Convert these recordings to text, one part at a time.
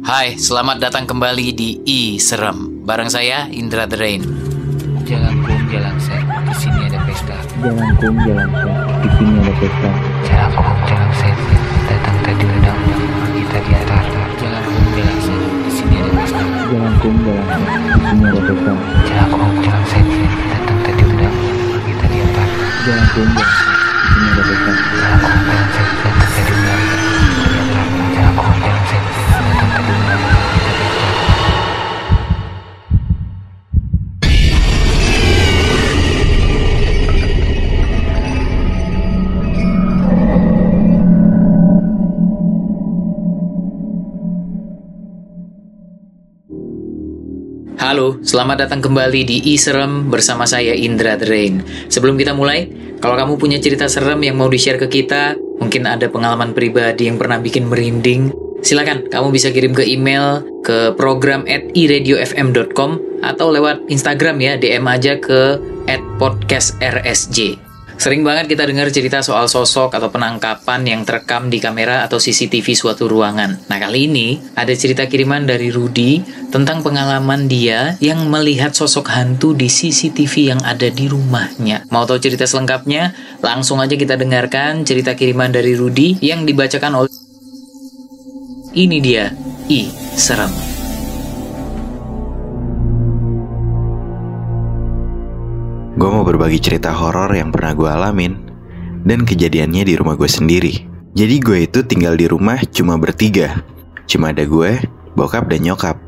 Hai, selamat datang kembali di I Serem. Bareng saya Indra The Rain. Jalan kum, jalan set, di sini ada pesta. Jalan kum, jalan kum, di sini ada pesta. Jalan kum, jalan set, datang tadi undang pergi tadi antar. Jalan kum, jalan set, di sini ada pesta. Jalan kum, jalan kum, di sini ada pesta. Jalan kum, jalan set, datang tadi undang pergi tadi antar. Jalan kum, jalan kum, di sini ada pesta. Jalan kum, jalan set, Selamat datang kembali di I Serem bersama saya Indra The Rain. Sebelum kita mulai, kalau kamu punya cerita serem yang mau di-share ke kita, mungkin ada pengalaman pribadi yang pernah bikin merinding, silakan kamu bisa kirim ke email ke program at iradiofm.com atau lewat Instagram ya, DM aja ke at podcastrsj. Sering banget kita dengar cerita soal sosok atau penangkapan yang terekam di kamera atau CCTV suatu ruangan. Nah kali ini ada cerita kiriman dari Rudy tentang pengalaman dia yang melihat sosok hantu di CCTV yang ada di rumahnya. Mau tahu cerita selengkapnya? Langsung aja kita dengarkan cerita kiriman dari Rudy yang dibacakan oleh... Ini dia, I Serem. Gue mau berbagi cerita horor yang pernah gue alamin dan kejadiannya di rumah gue sendiri. Jadi gue itu tinggal di rumah cuma bertiga. Cuma ada gue, bokap dan nyokap.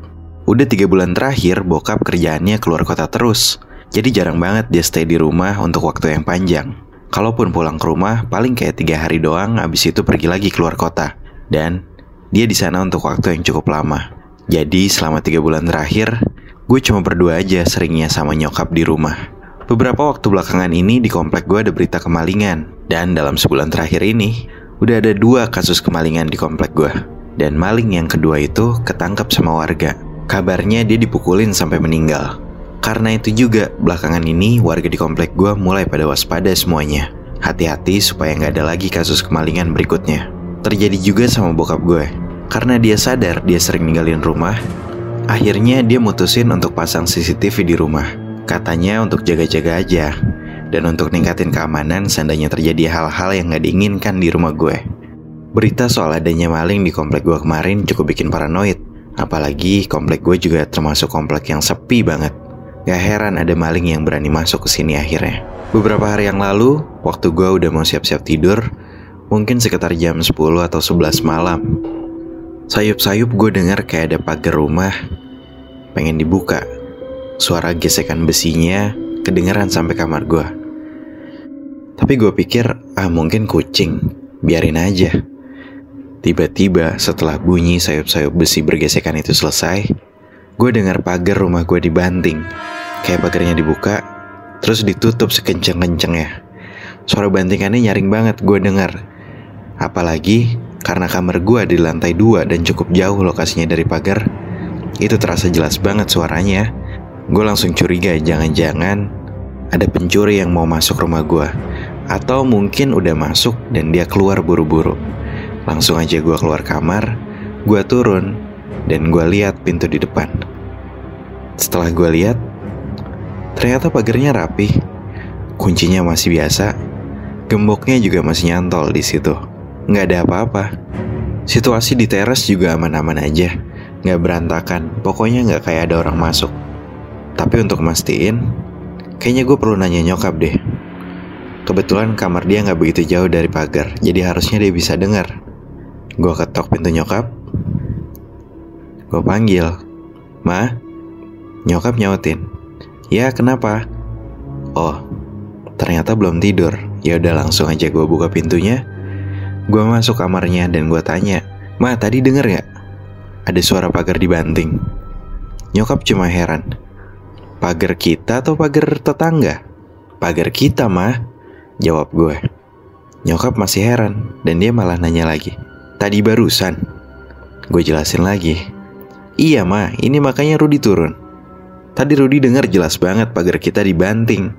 Udah tiga bulan terakhir bokap kerjaannya keluar kota terus. Jadi jarang banget dia stay di rumah untuk waktu yang panjang. Kalaupun pulang ke rumah paling kayak tiga hari doang abis itu pergi lagi keluar kota. Dan dia di sana untuk waktu yang cukup lama. Jadi selama tiga bulan terakhir, gue cuma berdua aja seringnya sama nyokap di rumah. Beberapa waktu belakangan ini di komplek gue ada berita kemalingan. Dan dalam sebulan terakhir ini Udah ada dua kasus kemalingan di komplek gue Dan maling yang kedua itu ketangkap sama warga. Kabarnya dia dipukulin sampai meninggal. Karena itu juga belakangan ini warga di komplek gue mulai pada waspada semuanya. Hati-hati supaya nggak ada lagi kasus kemalingan berikutnya. Terjadi juga sama bokap gue Karena dia sadar dia sering ninggalin rumah Akhirnya dia mutusin untuk pasang CCTV di rumah Katanya untuk jaga-jaga aja. Dan untuk ningkatin keamanan seandainya terjadi hal-hal yang gak diinginkan di rumah gue. Berita soal adanya maling di komplek gue kemarin cukup bikin paranoid. Apalagi komplek gue juga termasuk komplek yang sepi banget. Gak heran ada maling yang berani masuk ke sini akhirnya. Beberapa hari yang lalu, waktu gue udah mau siap-siap tidur Mungkin sekitar jam 10 atau 11 malam Sayup-sayup gue dengar kayak ada pagar rumah. Pengen dibuka Suara gesekan besinya kedengeran sampai kamar gue. Tapi gue pikir, ah mungkin kucing, biarin aja. Tiba-tiba setelah bunyi sayup-sayup besi bergesekan itu selesai, gue dengar pagar rumah gue dibanting. Kayak pagarnya dibuka, terus ditutup sekenceng-kencengnya. Suara bantingannya nyaring banget gue dengar. Apalagi karena kamar gue di lantai dua dan cukup jauh lokasinya dari pagar, itu terasa jelas banget suaranya. Gue langsung curiga jangan-jangan ada pencuri yang mau masuk rumah gue Atau mungkin udah masuk dan dia keluar buru-buru. Langsung aja gue keluar kamar Gue turun dan gue lihat pintu di depan. Setelah gue lihat Ternyata pagarnya rapi. Kuncinya masih biasa. Gemboknya juga masih nyantol di situ. Nggak ada apa-apa. Situasi di teras juga aman-aman aja. Nggak berantakan. Pokoknya nggak kayak ada orang masuk tapi untuk mastiin, kayaknya gue perlu nanya nyokap deh. Kebetulan kamar dia nggak begitu jauh dari pagar, jadi harusnya dia bisa dengar. Gue ketok pintu nyokap. Gue panggil, Ma, nyokap nyautin. Ya kenapa? Oh, ternyata belum tidur. Ya udah langsung aja gue buka pintunya. Gue masuk kamarnya dan gue tanya, Ma tadi denger gak? Ada suara pagar dibanting. Nyokap cuma heran. Pagar kita atau pagar tetangga? Pagar kita, mah. Jawab gue. Nyokap masih heran dan dia malah nanya lagi. Tadi barusan. Gue jelasin lagi. Iya, mah. Ini makanya Rudi turun. Tadi Rudi dengar jelas banget pagar kita dibanting.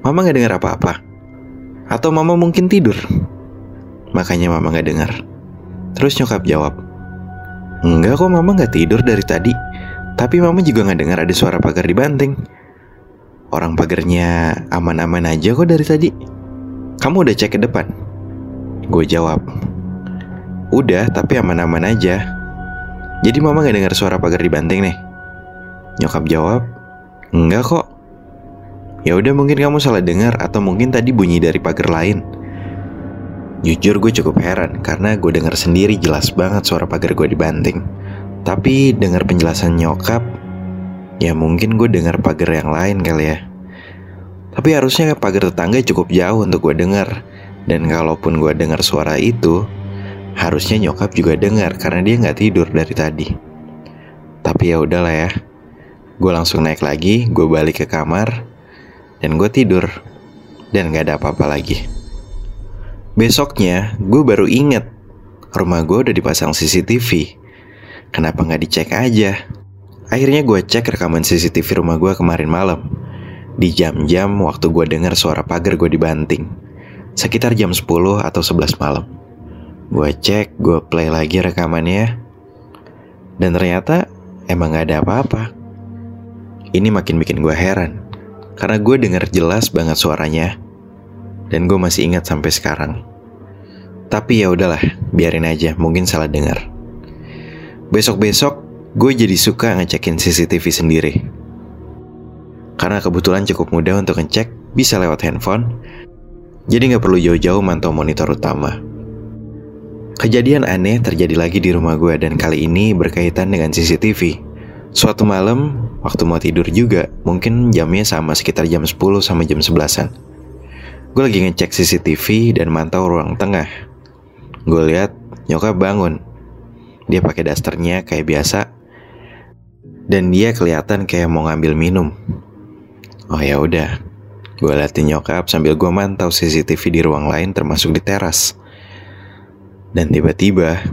Mama gak dengar apa-apa. Atau mama mungkin tidur. Makanya mama gak dengar. Terus nyokap jawab. Enggak kok mama nggak tidur dari tadi. Tapi mama juga nggak dengar ada suara pagar dibanting. Orang pagarnya aman-aman aja kok dari tadi. Kamu udah cek ke depan? Gue jawab. Udah, tapi aman-aman aja. Jadi mama nggak dengar suara pagar dibanting nih? Nyokap jawab, enggak kok. Ya udah mungkin kamu salah dengar atau mungkin tadi bunyi dari pagar lain. Jujur gue cukup heran karena gue dengar sendiri jelas banget suara pagar gue dibanting. Tapi dengar penjelasan nyokap, ya mungkin gue dengar pagar yang lain kali ya. Tapi harusnya pagar tetangga cukup jauh untuk gue dengar. Dan kalaupun gue dengar suara itu, harusnya nyokap juga dengar karena dia nggak tidur dari tadi. Tapi ya udahlah ya. Gue langsung naik lagi, gue balik ke kamar, dan gue tidur. Dan gak ada apa-apa lagi. Besoknya, gue baru inget rumah gue udah dipasang CCTV. Kenapa nggak dicek aja? Akhirnya gue cek rekaman CCTV rumah gue kemarin malam. Di jam-jam waktu gue dengar suara pagar gue dibanting. Sekitar jam 10 atau 11 malam. Gue cek, gue play lagi rekamannya. Dan ternyata emang gak ada apa-apa. Ini makin bikin gue heran. Karena gue denger jelas banget suaranya. Dan gue masih ingat sampai sekarang. Tapi ya udahlah, biarin aja, mungkin salah dengar. Besok-besok gue jadi suka ngecekin CCTV sendiri. Karena kebetulan cukup mudah untuk ngecek, bisa lewat handphone. Jadi nggak perlu jauh-jauh mantau monitor utama. Kejadian aneh terjadi lagi di rumah gue dan kali ini berkaitan dengan CCTV. Suatu malam, waktu mau tidur juga, mungkin jamnya sama sekitar jam 10 sama jam 11-an. Gue lagi ngecek CCTV dan mantau ruang tengah. Gue lihat nyokap bangun. Dia pakai dasternya kayak biasa. Dan dia kelihatan kayak mau ngambil minum. Oh ya udah. Gue liatin nyokap sambil gue mantau CCTV di ruang lain termasuk di teras. Dan tiba-tiba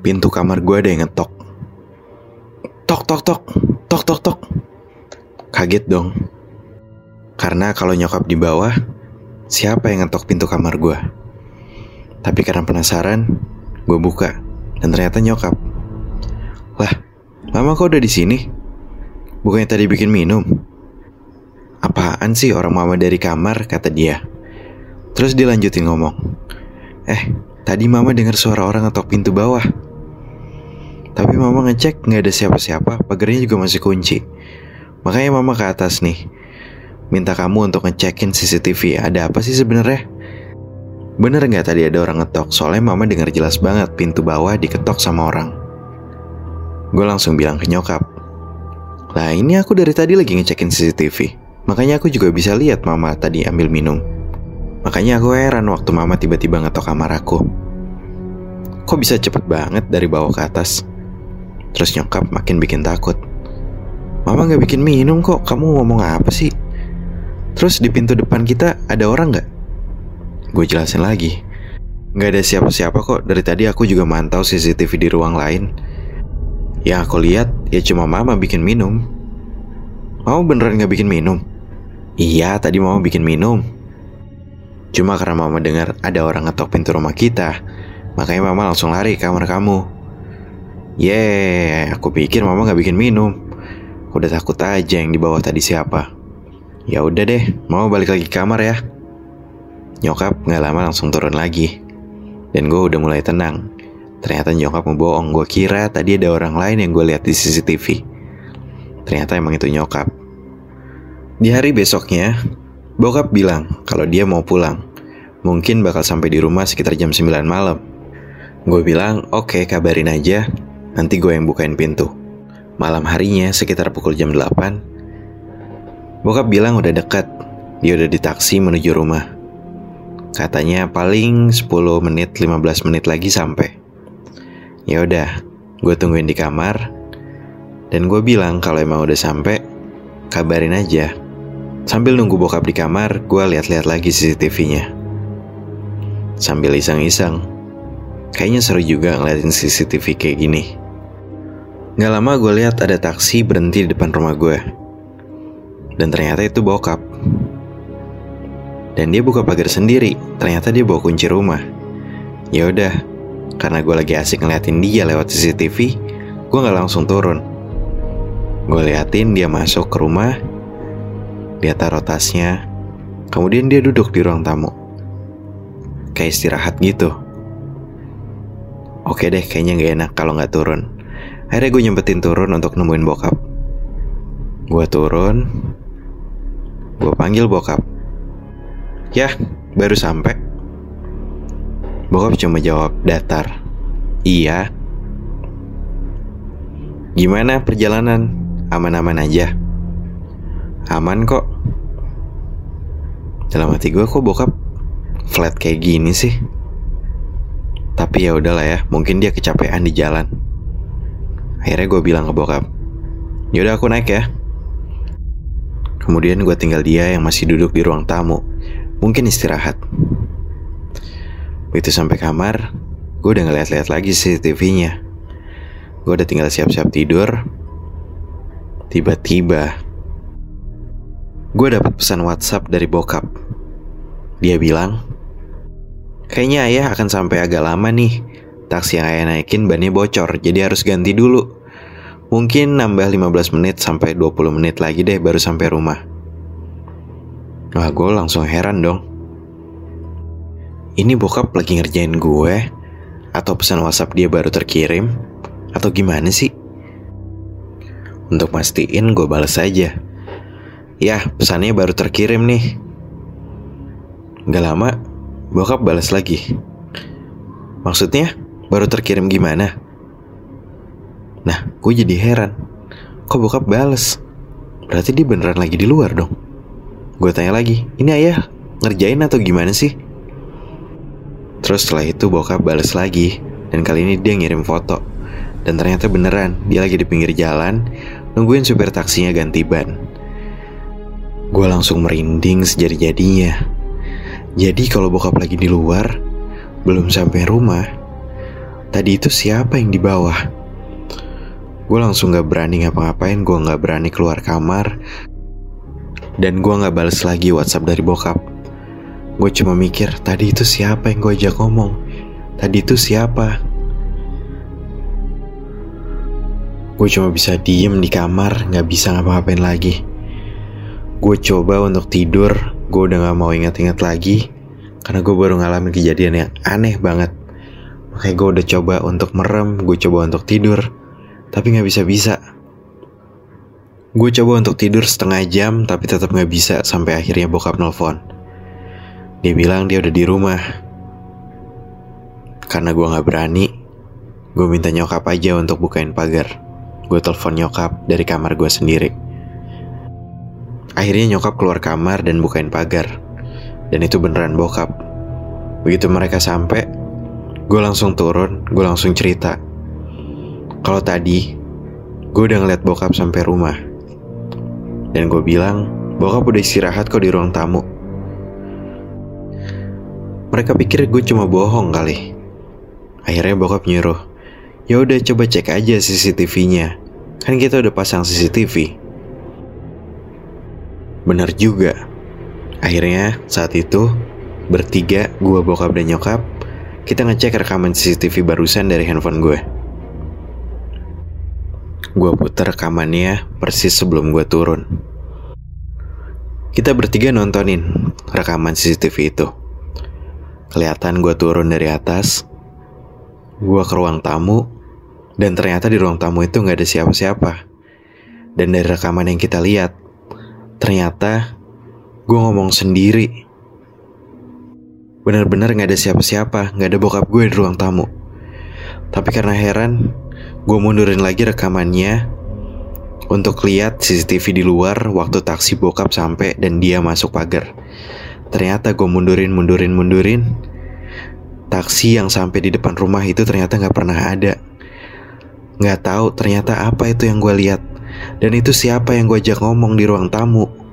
pintu kamar gue ada yang ngetok. Tok tok tok, tok tok tok. Kaget dong. Karena kalau nyokap di bawah, siapa yang ngetok pintu kamar gue? Tapi karena penasaran, gue buka dan ternyata nyokap. Lah, mama kok udah di sini? Bukannya tadi bikin minum? Apaan sih orang mama dari kamar, kata dia. Terus dia lanjutin ngomong. Eh, tadi mama dengar suara orang ngetok pintu bawah. Tapi mama ngecek nggak ada siapa-siapa, pagarnya juga masih kunci. Makanya mama ke atas nih. Minta kamu untuk ngecekin CCTV, ada apa sih sebenarnya? Bener nggak tadi ada orang ngetok? Soalnya mama dengar jelas banget pintu bawah diketok sama orang. Gue langsung bilang ke nyokap. Lah ini aku dari tadi lagi ngecekin CCTV. Makanya aku juga bisa lihat mama tadi ambil minum. Makanya aku heran waktu mama tiba-tiba ngetok kamar aku. Kok bisa cepet banget dari bawah ke atas? Terus nyokap makin bikin takut. Mama nggak bikin minum kok, kamu ngomong apa sih? Terus di pintu depan kita ada orang nggak? Gue jelasin lagi. Nggak ada siapa-siapa kok. Dari tadi aku juga mantau CCTV di ruang lain. Yang aku lihat ya cuma mama bikin minum. Mama beneran nggak bikin minum? Iya, tadi mama bikin minum. Cuma karena mama dengar ada orang ngetok pintu rumah kita, makanya mama langsung lari ke kamar kamu. Yeay, aku pikir mama nggak bikin minum. Udah takut aja yang di bawah tadi siapa. Ya udah deh, mau balik lagi ke kamar ya. Nyokap nggak lama langsung turun lagi. Dan gue udah mulai tenang. Ternyata nyokap mau bohong. Gue kira tadi ada orang lain yang gue lihat di CCTV. Ternyata emang itu nyokap. Di hari besoknya, bokap bilang kalau dia mau pulang. Mungkin bakal sampai di rumah sekitar jam 9 malam. Gue bilang, oke okay, kabarin aja. Nanti gue yang bukain pintu. Malam harinya sekitar pukul jam 8. Bokap bilang udah dekat. Dia udah di taksi menuju rumah. Katanya paling 10 menit 15 menit lagi sampai. Ya udah, gue tungguin di kamar. Dan gue bilang kalau emang udah sampai, kabarin aja. Sambil nunggu bokap di kamar, gue lihat-lihat lagi CCTV-nya. Sambil iseng-iseng, kayaknya seru juga ngeliatin CCTV kayak gini. Gak lama gue lihat ada taksi berhenti di depan rumah gue. Dan ternyata itu bokap. Dan dia buka pagar sendiri. Ternyata dia bawa kunci rumah. Ya udah, karena gue lagi asik ngeliatin dia lewat CCTV, gue gak langsung turun. Gue liatin dia masuk ke rumah, dia taruh tasnya, kemudian dia duduk di ruang tamu. Kayak istirahat gitu. Oke deh, kayaknya gak enak kalau nggak turun. Akhirnya gue nyempetin turun untuk nemuin bokap. Gue turun, gue panggil bokap. Ya, baru sampai. Bokap cuma jawab datar. Iya. Gimana perjalanan? Aman-aman aja. Aman kok. Dalam hati gue kok bokap flat kayak gini sih. Tapi ya udahlah ya, mungkin dia kecapean di jalan. Akhirnya gue bilang ke bokap, yaudah aku naik ya. Kemudian gue tinggal dia yang masih duduk di ruang tamu, mungkin istirahat. Begitu sampai kamar, gue udah ngeliat-liat lagi CCTV-nya. Gue udah tinggal siap-siap tidur. Tiba-tiba, gue dapat pesan WhatsApp dari bokap. Dia bilang, kayaknya ayah akan sampai agak lama nih. Taksi yang ayah naikin bannya bocor, jadi harus ganti dulu. Mungkin nambah 15 menit sampai 20 menit lagi deh baru sampai rumah. Wah, gue langsung heran dong. Ini bokap lagi ngerjain gue atau pesan WhatsApp dia baru terkirim atau gimana sih? Untuk mastiin gue balas aja. Ya, pesannya baru terkirim nih. Gak lama, bokap balas lagi. Maksudnya, baru terkirim gimana? Nah, gue jadi heran. Kok bokap balas? Berarti dia beneran lagi di luar dong. Gue tanya lagi, ini ayah ngerjain atau gimana sih? Terus setelah itu bokap balas lagi, dan kali ini dia ngirim foto. Dan ternyata beneran, dia lagi di pinggir jalan, nungguin supir taksinya ganti ban. Gue langsung merinding sejadi-jadinya. Jadi kalau bokap lagi di luar, belum sampai rumah, tadi itu siapa yang di bawah? Gue langsung gak berani ngapa-ngapain, gue gak berani keluar kamar, dan gue gak bales lagi WhatsApp dari bokap. Gue cuma mikir, tadi itu siapa yang gue ajak ngomong? Tadi itu siapa? Gue cuma bisa diem di kamar, gak bisa ngapa-ngapain lagi. Gue coba untuk tidur, gue udah gak mau ingat-ingat lagi, karena gue baru ngalamin kejadian yang aneh banget. Makanya gue udah coba untuk merem, gue coba untuk tidur, tapi gak bisa-bisa. Gue coba untuk tidur setengah jam, tapi tetap gak bisa sampai akhirnya bokap nelfon. Dia bilang dia udah di rumah. Karena gue gak berani, gue minta nyokap aja untuk bukain pagar. Gue telepon nyokap dari kamar gue sendiri. Akhirnya nyokap keluar kamar dan bukain pagar. Dan itu beneran bokap. Begitu mereka sampai, gue langsung turun, gue langsung cerita. Kalau tadi, gue udah ngeliat bokap sampai rumah. Dan gue bilang, bokap udah istirahat kok di ruang tamu. Mereka pikir gue cuma bohong kali. Akhirnya bokap nyuruh, ya udah coba cek aja CCTV-nya. Kan kita udah pasang CCTV. Bener juga. Akhirnya saat itu bertiga, gue bokap dan nyokap, kita ngecek rekaman CCTV barusan dari handphone gue. Gue putar rekamannya persis sebelum gue turun. Kita bertiga nontonin rekaman CCTV itu. Kelihatan gue turun dari atas, gue ke ruang tamu, dan ternyata di ruang tamu itu nggak ada siapa-siapa. Dan dari rekaman yang kita lihat, ternyata gue ngomong sendiri. Bener-bener nggak ada siapa-siapa, nggak ada bokap gue di ruang tamu. Tapi karena heran, gue mundurin lagi rekamannya untuk lihat CCTV di luar waktu taksi bokap sampai dan dia masuk pagar. Ternyata gue mundurin, mundurin, mundurin. Taksi yang sampai di depan rumah itu ternyata nggak pernah ada. Nggak tahu ternyata apa itu yang gue lihat. Dan itu siapa yang gue ajak ngomong di ruang tamu.